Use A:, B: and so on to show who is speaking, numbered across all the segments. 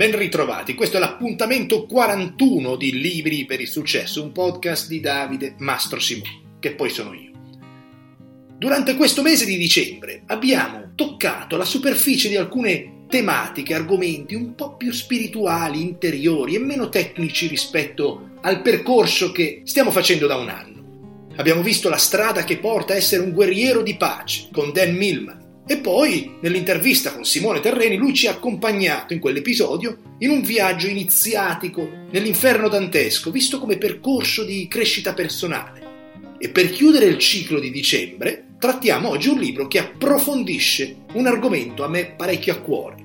A: ben ritrovati. Questo è l'appuntamento 41 di Libri per il Successo, un podcast di Davide Mastro Simone, che poi sono io. Durante questo mese di dicembre abbiamo toccato la superficie di alcune tematiche, argomenti un po' più spirituali, interiori e meno tecnici rispetto al percorso che stiamo facendo da un anno. Abbiamo visto la strada che porta a essere un guerriero di pace con Dan Millman e poi, nell'intervista con Simone Terreni, lui ci ha accompagnato in quell'episodio in un viaggio iniziatico nell'inferno dantesco, visto come percorso di crescita personale. E per chiudere il ciclo di dicembre, trattiamo oggi un libro che approfondisce un argomento a me parecchio a cuore.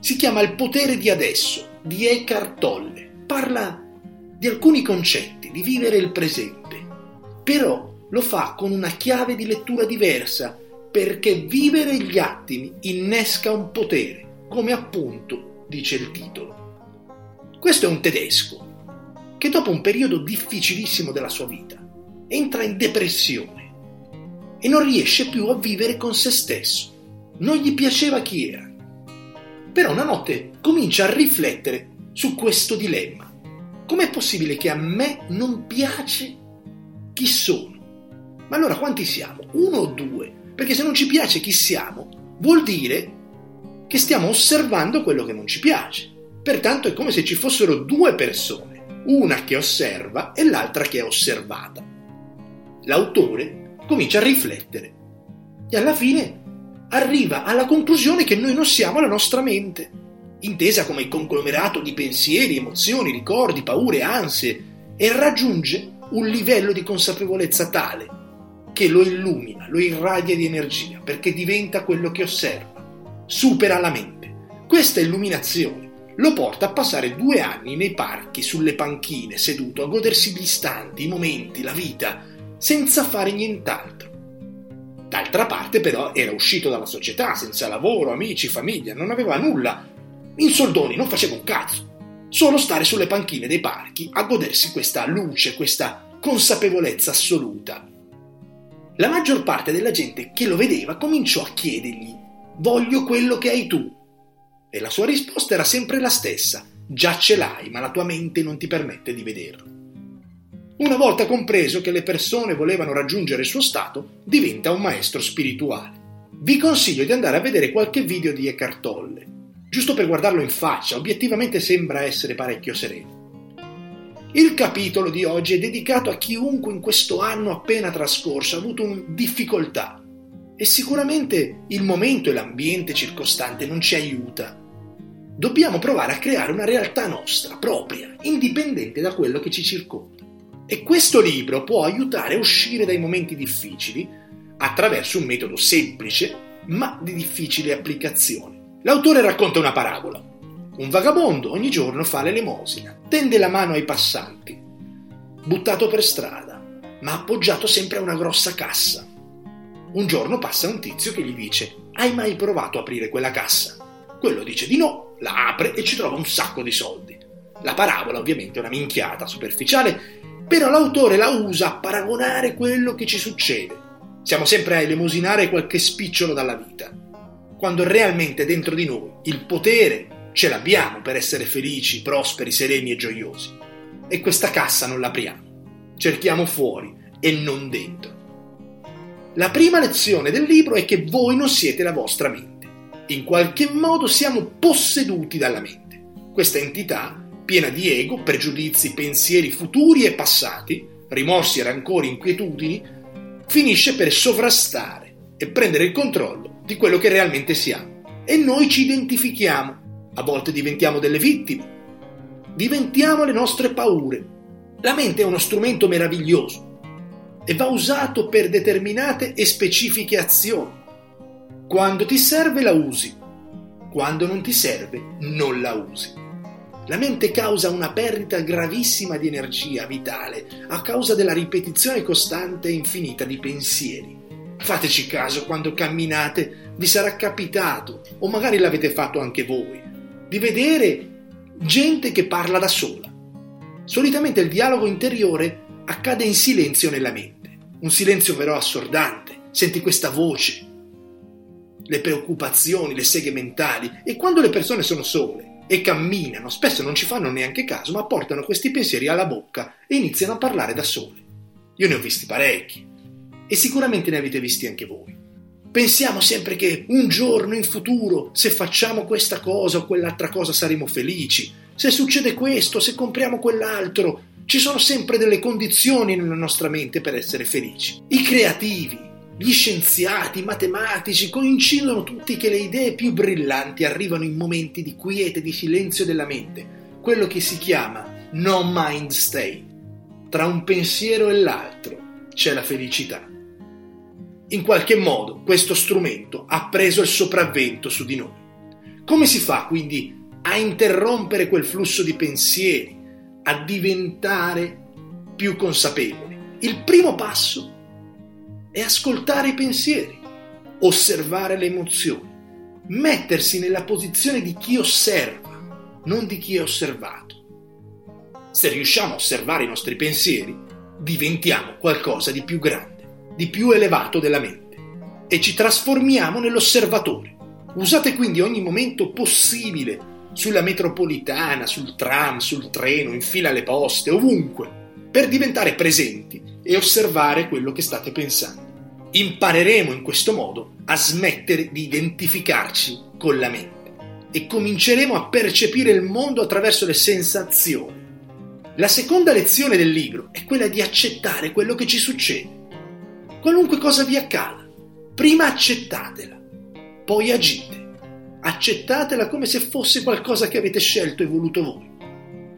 A: Si chiama Il potere di adesso, di Eckhart Tolle. Parla di alcuni concetti, di vivere il presente, però lo fa con una chiave di lettura diversa perché vivere gli attimi innesca un potere, come appunto dice il titolo. Questo è un tedesco che dopo un periodo difficilissimo della sua vita entra in depressione e non riesce più a vivere con se stesso. Non gli piaceva chi era. Però una notte comincia a riflettere su questo dilemma. Com'è possibile che a me non piace chi sono? Ma allora quanti siamo? Uno o due? Perché se non ci piace chi siamo, vuol dire che stiamo osservando quello che non ci piace. Pertanto è come se ci fossero due persone, una che osserva e l'altra che è osservata. L'autore comincia a riflettere e alla fine arriva alla conclusione che noi non siamo la nostra mente, intesa come conglomerato di pensieri, emozioni, ricordi, paure, ansie, e raggiunge un livello di consapevolezza tale che lo illumina, lo irradia di energia, perché diventa quello che osserva, supera la mente. Questa illuminazione lo porta a passare due anni nei parchi, sulle panchine, seduto, a godersi gli istanti, i momenti, la vita, senza fare nient'altro. D'altra parte però era uscito dalla società, senza lavoro, amici, famiglia, non aveva nulla. In soldoni non faceva un cazzo. Solo stare sulle panchine dei parchi a godersi questa luce, questa consapevolezza assoluta la maggior parte della gente che lo vedeva cominciò a chiedergli voglio quello che hai tu. E la sua risposta era sempre la stessa, già ce l'hai, ma la tua mente non ti permette di vederlo. Una volta compreso che le persone volevano raggiungere il suo stato, diventa un maestro spirituale. Vi consiglio di andare a vedere qualche video di Eckhart Tolle, giusto per guardarlo in faccia, obiettivamente sembra essere parecchio sereno. Il capitolo di oggi è dedicato a chiunque in questo anno appena trascorso ha avuto un difficoltà e sicuramente il momento e l'ambiente circostante non ci aiuta. Dobbiamo provare a creare una realtà nostra, propria, indipendente da quello che ci circonda. E questo libro può aiutare a uscire dai momenti difficili attraverso un metodo semplice ma di difficile applicazione. L'autore racconta una parabola un vagabondo ogni giorno fa l'elemosina, tende la mano ai passanti, buttato per strada, ma appoggiato sempre a una grossa cassa. Un giorno passa un tizio che gli dice: Hai mai provato a aprire quella cassa? Quello dice di no, la apre e ci trova un sacco di soldi. La parabola ovviamente è una minchiata superficiale, però l'autore la usa a paragonare quello che ci succede. Siamo sempre a elemosinare qualche spicciolo dalla vita, quando realmente dentro di noi il potere Ce l'abbiamo per essere felici, prosperi, sereni e gioiosi. E questa cassa non l'apriamo. Cerchiamo fuori e non dentro. La prima lezione del libro è che voi non siete la vostra mente. In qualche modo siamo posseduti dalla mente. Questa entità, piena di ego, pregiudizi, pensieri futuri e passati, rimorsi, rancori, inquietudini, finisce per sovrastare e prendere il controllo di quello che realmente siamo. E noi ci identifichiamo a volte diventiamo delle vittime. Diventiamo le nostre paure. La mente è uno strumento meraviglioso e va usato per determinate e specifiche azioni. Quando ti serve la usi, quando non ti serve non la usi. La mente causa una perdita gravissima di energia vitale a causa della ripetizione costante e infinita di pensieri. Fateci caso quando camminate, vi sarà capitato, o magari l'avete fatto anche voi, di vedere gente che parla da sola. Solitamente il dialogo interiore accade in silenzio nella mente, un silenzio però assordante. Senti questa voce, le preoccupazioni, le seghe mentali e quando le persone sono sole e camminano, spesso non ci fanno neanche caso, ma portano questi pensieri alla bocca e iniziano a parlare da sole. Io ne ho visti parecchi e sicuramente ne avete visti anche voi. Pensiamo sempre che un giorno in futuro, se facciamo questa cosa o quell'altra cosa, saremo felici. Se succede questo, se compriamo quell'altro, ci sono sempre delle condizioni nella nostra mente per essere felici. I creativi, gli scienziati, i matematici coincidono tutti che le idee più brillanti arrivano in momenti di quiete, di silenzio della mente, quello che si chiama no mind state. Tra un pensiero e l'altro c'è la felicità. In qualche modo questo strumento ha preso il sopravvento su di noi. Come si fa quindi a interrompere quel flusso di pensieri, a diventare più consapevoli? Il primo passo è ascoltare i pensieri, osservare le emozioni, mettersi nella posizione di chi osserva, non di chi è osservato. Se riusciamo a osservare i nostri pensieri, diventiamo qualcosa di più grande di più elevato della mente e ci trasformiamo nell'osservatore. Usate quindi ogni momento possibile sulla metropolitana, sul tram, sul treno, in fila alle poste, ovunque, per diventare presenti e osservare quello che state pensando. Impareremo in questo modo a smettere di identificarci con la mente e cominceremo a percepire il mondo attraverso le sensazioni. La seconda lezione del libro è quella di accettare quello che ci succede qualunque cosa vi accada. Prima accettatela, poi agite. Accettatela come se fosse qualcosa che avete scelto e voluto voi.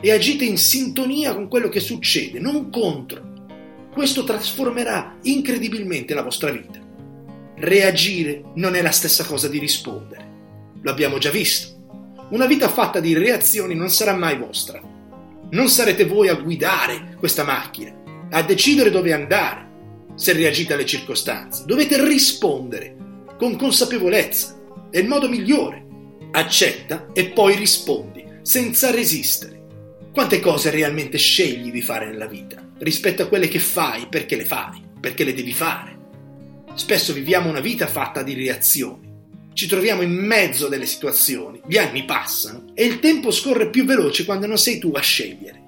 A: E agite in sintonia con quello che succede, non contro. Questo trasformerà incredibilmente la vostra vita. Reagire non è la stessa cosa di rispondere. Lo abbiamo già visto. Una vita fatta di reazioni non sarà mai vostra. Non sarete voi a guidare questa macchina, a decidere dove andare, se reagite alle circostanze. Dovete rispondere con consapevolezza. È il modo migliore. Accetta e poi rispondi, senza resistere. Quante cose realmente scegli di fare nella vita rispetto a quelle che fai perché le fai, perché le devi fare? Spesso viviamo una vita fatta di reazioni. Ci troviamo in mezzo delle situazioni, gli anni passano e il tempo scorre più veloce quando non sei tu a scegliere.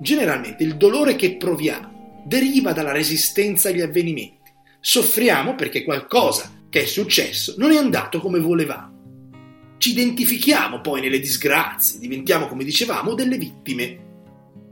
A: Generalmente il dolore che proviamo deriva dalla resistenza agli avvenimenti. Soffriamo perché qualcosa che è successo non è andato come volevamo. Ci identifichiamo poi nelle disgrazie, diventiamo, come dicevamo, delle vittime.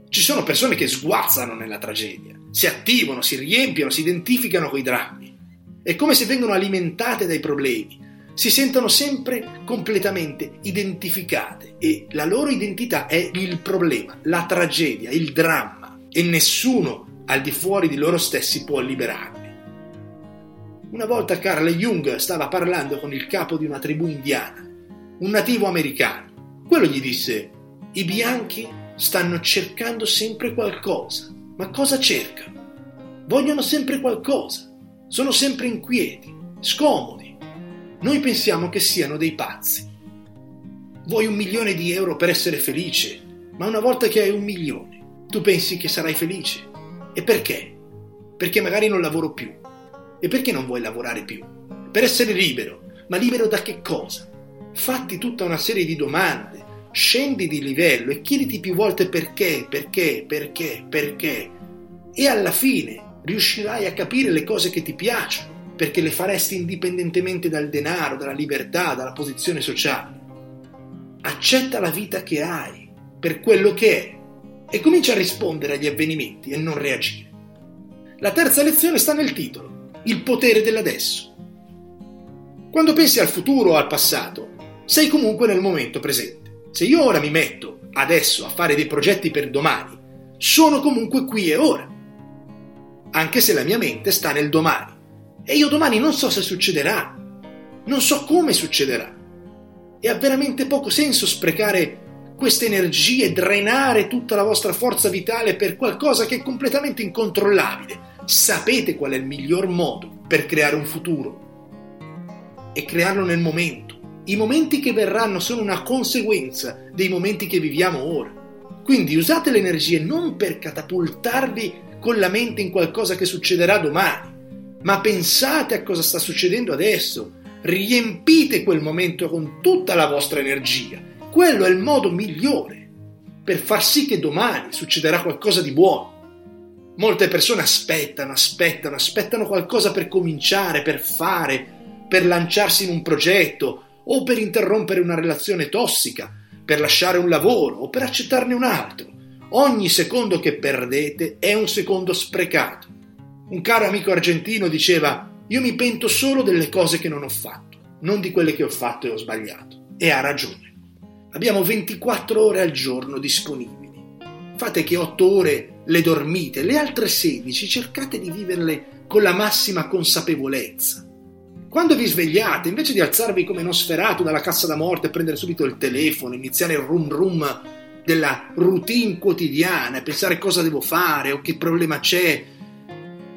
A: Ci sono persone che sguazzano nella tragedia, si attivano, si riempiono, si identificano con i drammi. È come se vengono alimentate dai problemi, si sentono sempre completamente identificate e la loro identità è il problema, la tragedia, il dramma e nessuno al di fuori di loro stessi può liberarli. Una volta Carl Jung stava parlando con il capo di una tribù indiana, un nativo americano. Quello gli disse, i bianchi stanno cercando sempre qualcosa. Ma cosa cercano? Vogliono sempre qualcosa. Sono sempre inquieti, scomodi. Noi pensiamo che siano dei pazzi. Vuoi un milione di euro per essere felice, ma una volta che hai un milione, tu pensi che sarai felice? E perché? Perché magari non lavoro più. E perché non vuoi lavorare più? Per essere libero. Ma libero da che cosa? Fatti tutta una serie di domande, scendi di livello e chiediti più volte perché, perché, perché, perché. E alla fine riuscirai a capire le cose che ti piacciono, perché le faresti indipendentemente dal denaro, dalla libertà, dalla posizione sociale. Accetta la vita che hai, per quello che è, e comincia a rispondere agli avvenimenti e non reagire. La terza lezione sta nel titolo, il potere dell'adesso. Quando pensi al futuro o al passato, sei comunque nel momento presente. Se io ora mi metto adesso a fare dei progetti per domani, sono comunque qui e ora. Anche se la mia mente sta nel domani. E io domani non so se succederà, non so come succederà. E ha veramente poco senso sprecare queste energie, drenare tutta la vostra forza vitale per qualcosa che è completamente incontrollabile. Sapete qual è il miglior modo per creare un futuro e crearlo nel momento. I momenti che verranno sono una conseguenza dei momenti che viviamo ora. Quindi usate le energie non per catapultarvi con la mente in qualcosa che succederà domani, ma pensate a cosa sta succedendo adesso. Riempite quel momento con tutta la vostra energia quello è il modo migliore per far sì che domani succederà qualcosa di buono. Molte persone aspettano, aspettano, aspettano qualcosa per cominciare, per fare, per lanciarsi in un progetto o per interrompere una relazione tossica, per lasciare un lavoro o per accettarne un altro. Ogni secondo che perdete è un secondo sprecato. Un caro amico argentino diceva io mi pento solo delle cose che non ho fatto, non di quelle che ho fatto e ho sbagliato. E ha ragione. Abbiamo 24 ore al giorno disponibili. Fate che 8 ore le dormite, le altre 16 cercate di viverle con la massima consapevolezza. Quando vi svegliate, invece di alzarvi come Nosferato dalla cassa da morte e prendere subito il telefono, iniziare il rum rum della routine quotidiana e pensare cosa devo fare o che problema c'è,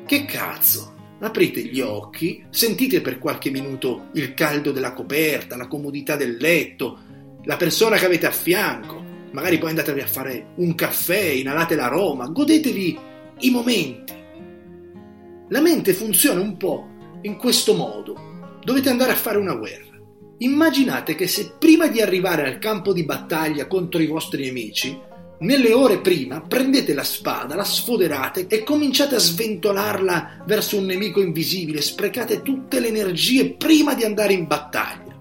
A: che cazzo? Aprite gli occhi, sentite per qualche minuto il caldo della coperta, la comodità del letto, la persona che avete a fianco, magari poi andatevi a fare un caffè, inalate l'aroma, godetevi i momenti. La mente funziona un po' in questo modo. Dovete andare a fare una guerra. Immaginate che se prima di arrivare al campo di battaglia contro i vostri nemici, nelle ore prima prendete la spada, la sfoderate e cominciate a sventolarla verso un nemico invisibile, sprecate tutte le energie prima di andare in battaglia,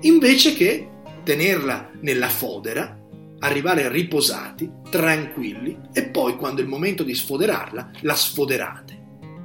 A: invece che tenerla nella fodera, arrivare riposati, tranquilli e poi quando è il momento di sfoderarla, la sfoderate.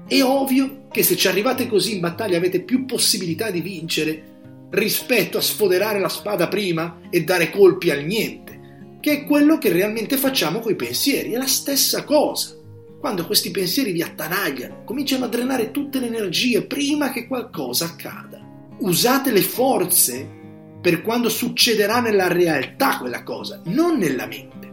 A: È ovvio che se ci arrivate così in battaglia avete più possibilità di vincere rispetto a sfoderare la spada prima e dare colpi al niente, che è quello che realmente facciamo coi pensieri, è la stessa cosa. Quando questi pensieri vi attanagliano, cominciano a drenare tutte le energie prima che qualcosa accada. Usate le forze per quando succederà nella realtà quella cosa, non nella mente.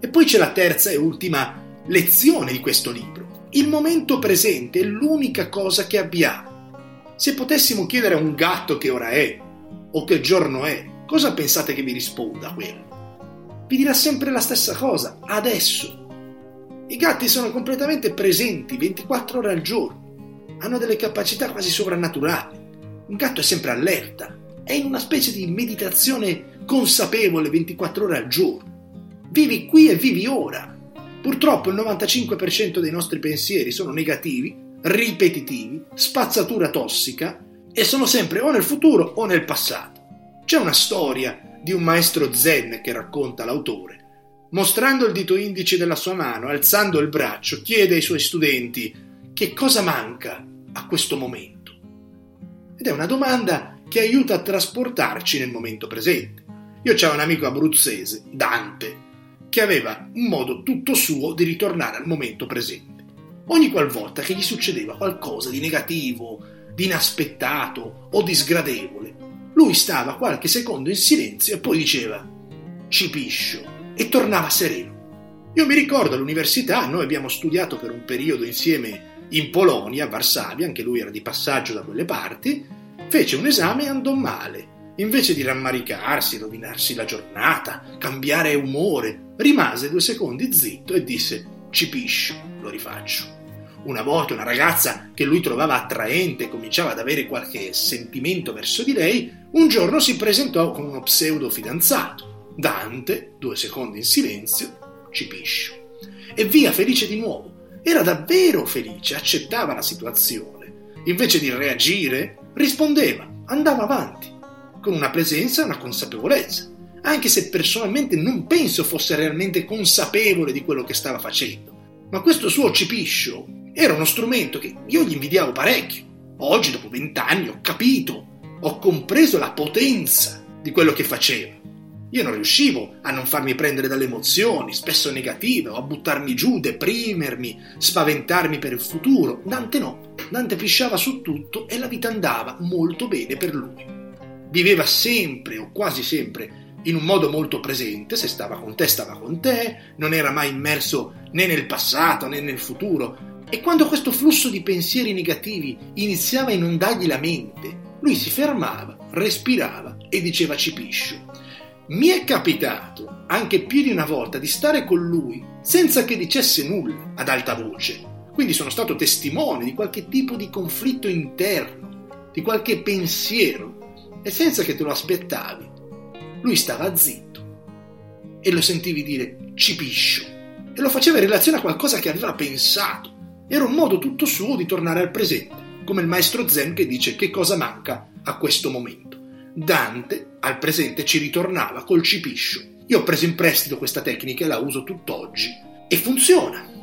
A: E poi c'è la terza e ultima lezione di questo libro. Il momento presente è l'unica cosa che abbiamo. Se potessimo chiedere a un gatto che ora è o che giorno è, cosa pensate che vi risponda quello? Vi dirà sempre la stessa cosa, adesso. I gatti sono completamente presenti 24 ore al giorno, hanno delle capacità quasi sovrannaturali. Un gatto è sempre allerta, è in una specie di meditazione consapevole 24 ore al giorno. Vivi qui e vivi ora. Purtroppo il 95% dei nostri pensieri sono negativi, ripetitivi, spazzatura tossica e sono sempre o nel futuro o nel passato. C'è una storia di un maestro zen che racconta l'autore. Mostrando il dito indice della sua mano, alzando il braccio, chiede ai suoi studenti che cosa manca a questo momento. Ed è una domanda che aiuta a trasportarci nel momento presente. Io c'avevo un amico abruzzese, Dante, che aveva un modo tutto suo di ritornare al momento presente. Ogni qualvolta che gli succedeva qualcosa di negativo, di inaspettato o di sgradevole, lui stava qualche secondo in silenzio e poi diceva cipiscio e tornava sereno. Io mi ricordo all'università, noi abbiamo studiato per un periodo insieme in Polonia, a Varsavia, anche lui era di passaggio da quelle parti, Fece un esame e andò male. Invece di rammaricarsi, rovinarsi la giornata, cambiare umore, rimase due secondi zitto e disse Cipiscio, lo rifaccio. Una volta una ragazza che lui trovava attraente e cominciava ad avere qualche sentimento verso di lei, un giorno si presentò con uno pseudo fidanzato. Dante, due secondi in silenzio, Cipiscio. E via felice di nuovo. Era davvero felice, accettava la situazione. Invece di reagire, rispondeva, andava avanti, con una presenza e una consapevolezza, anche se personalmente non penso fosse realmente consapevole di quello che stava facendo. Ma questo suo cipiscio era uno strumento che io gli invidiavo parecchio. Oggi, dopo vent'anni, ho capito, ho compreso la potenza di quello che faceva. Io non riuscivo a non farmi prendere dalle emozioni, spesso negative, o a buttarmi giù, deprimermi, spaventarmi per il futuro. Dante no. Dante pisciava su tutto e la vita andava molto bene per lui. Viveva sempre o quasi sempre in un modo molto presente, se stava con te stava con te, non era mai immerso né nel passato né nel futuro. E quando questo flusso di pensieri negativi iniziava a inondargli la mente, lui si fermava, respirava e diceva cipiscio. Mi è capitato anche più di una volta di stare con lui senza che dicesse nulla ad alta voce. Quindi sono stato testimone di qualche tipo di conflitto interno, di qualche pensiero, e senza che te lo aspettavi. lui stava zitto e lo sentivi dire cipiscio e lo faceva in relazione a qualcosa che aveva pensato. Era un modo tutto suo di tornare al presente, come il maestro Zen che dice che cosa manca a questo momento. Dante al presente ci ritornava col cipiscio. Io ho preso in prestito questa tecnica e la uso tutt'oggi e funziona.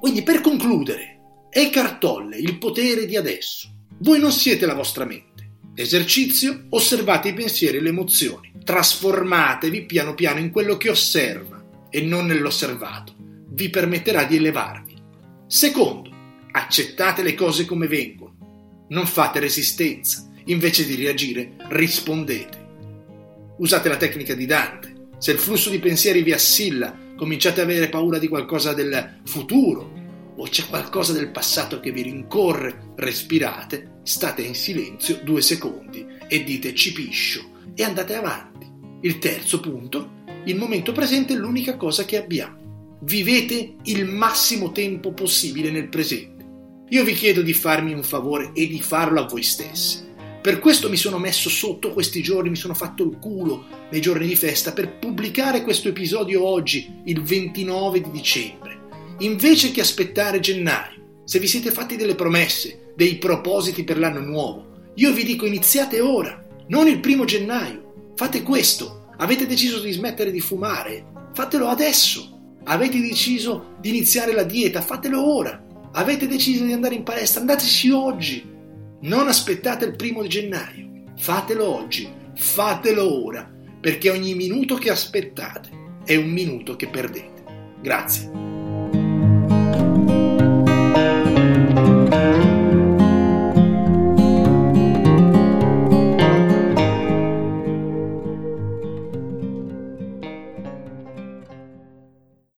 A: Quindi per concludere, Eckhart Tolle, il potere di adesso. Voi non siete la vostra mente. Esercizio, osservate i pensieri e le emozioni. Trasformatevi piano piano in quello che osserva e non nell'osservato. Vi permetterà di elevarvi. Secondo, accettate le cose come vengono. Non fate resistenza. Invece di reagire, rispondete. Usate la tecnica di Dante. Se il flusso di pensieri vi assilla, cominciate ad avere paura di qualcosa del futuro o c'è qualcosa del passato che vi rincorre, respirate, state in silenzio due secondi e dite cipiscio e andate avanti. Il terzo punto, il momento presente è l'unica cosa che abbiamo. Vivete il massimo tempo possibile nel presente. Io vi chiedo di farmi un favore e di farlo a voi stessi. Per questo mi sono messo sotto questi giorni, mi sono fatto il culo nei giorni di festa per pubblicare questo episodio oggi, il 29 di dicembre. Invece che aspettare gennaio, se vi siete fatti delle promesse, dei propositi per l'anno nuovo, io vi dico iniziate ora, non il primo gennaio. Fate questo. Avete deciso di smettere di fumare? Fatelo adesso. Avete deciso di iniziare la dieta? Fatelo ora. Avete deciso di andare in palestra? Andateci oggi. Non aspettate il primo di gennaio, fatelo oggi, fatelo ora, perché ogni minuto che aspettate è un minuto che perdete. Grazie.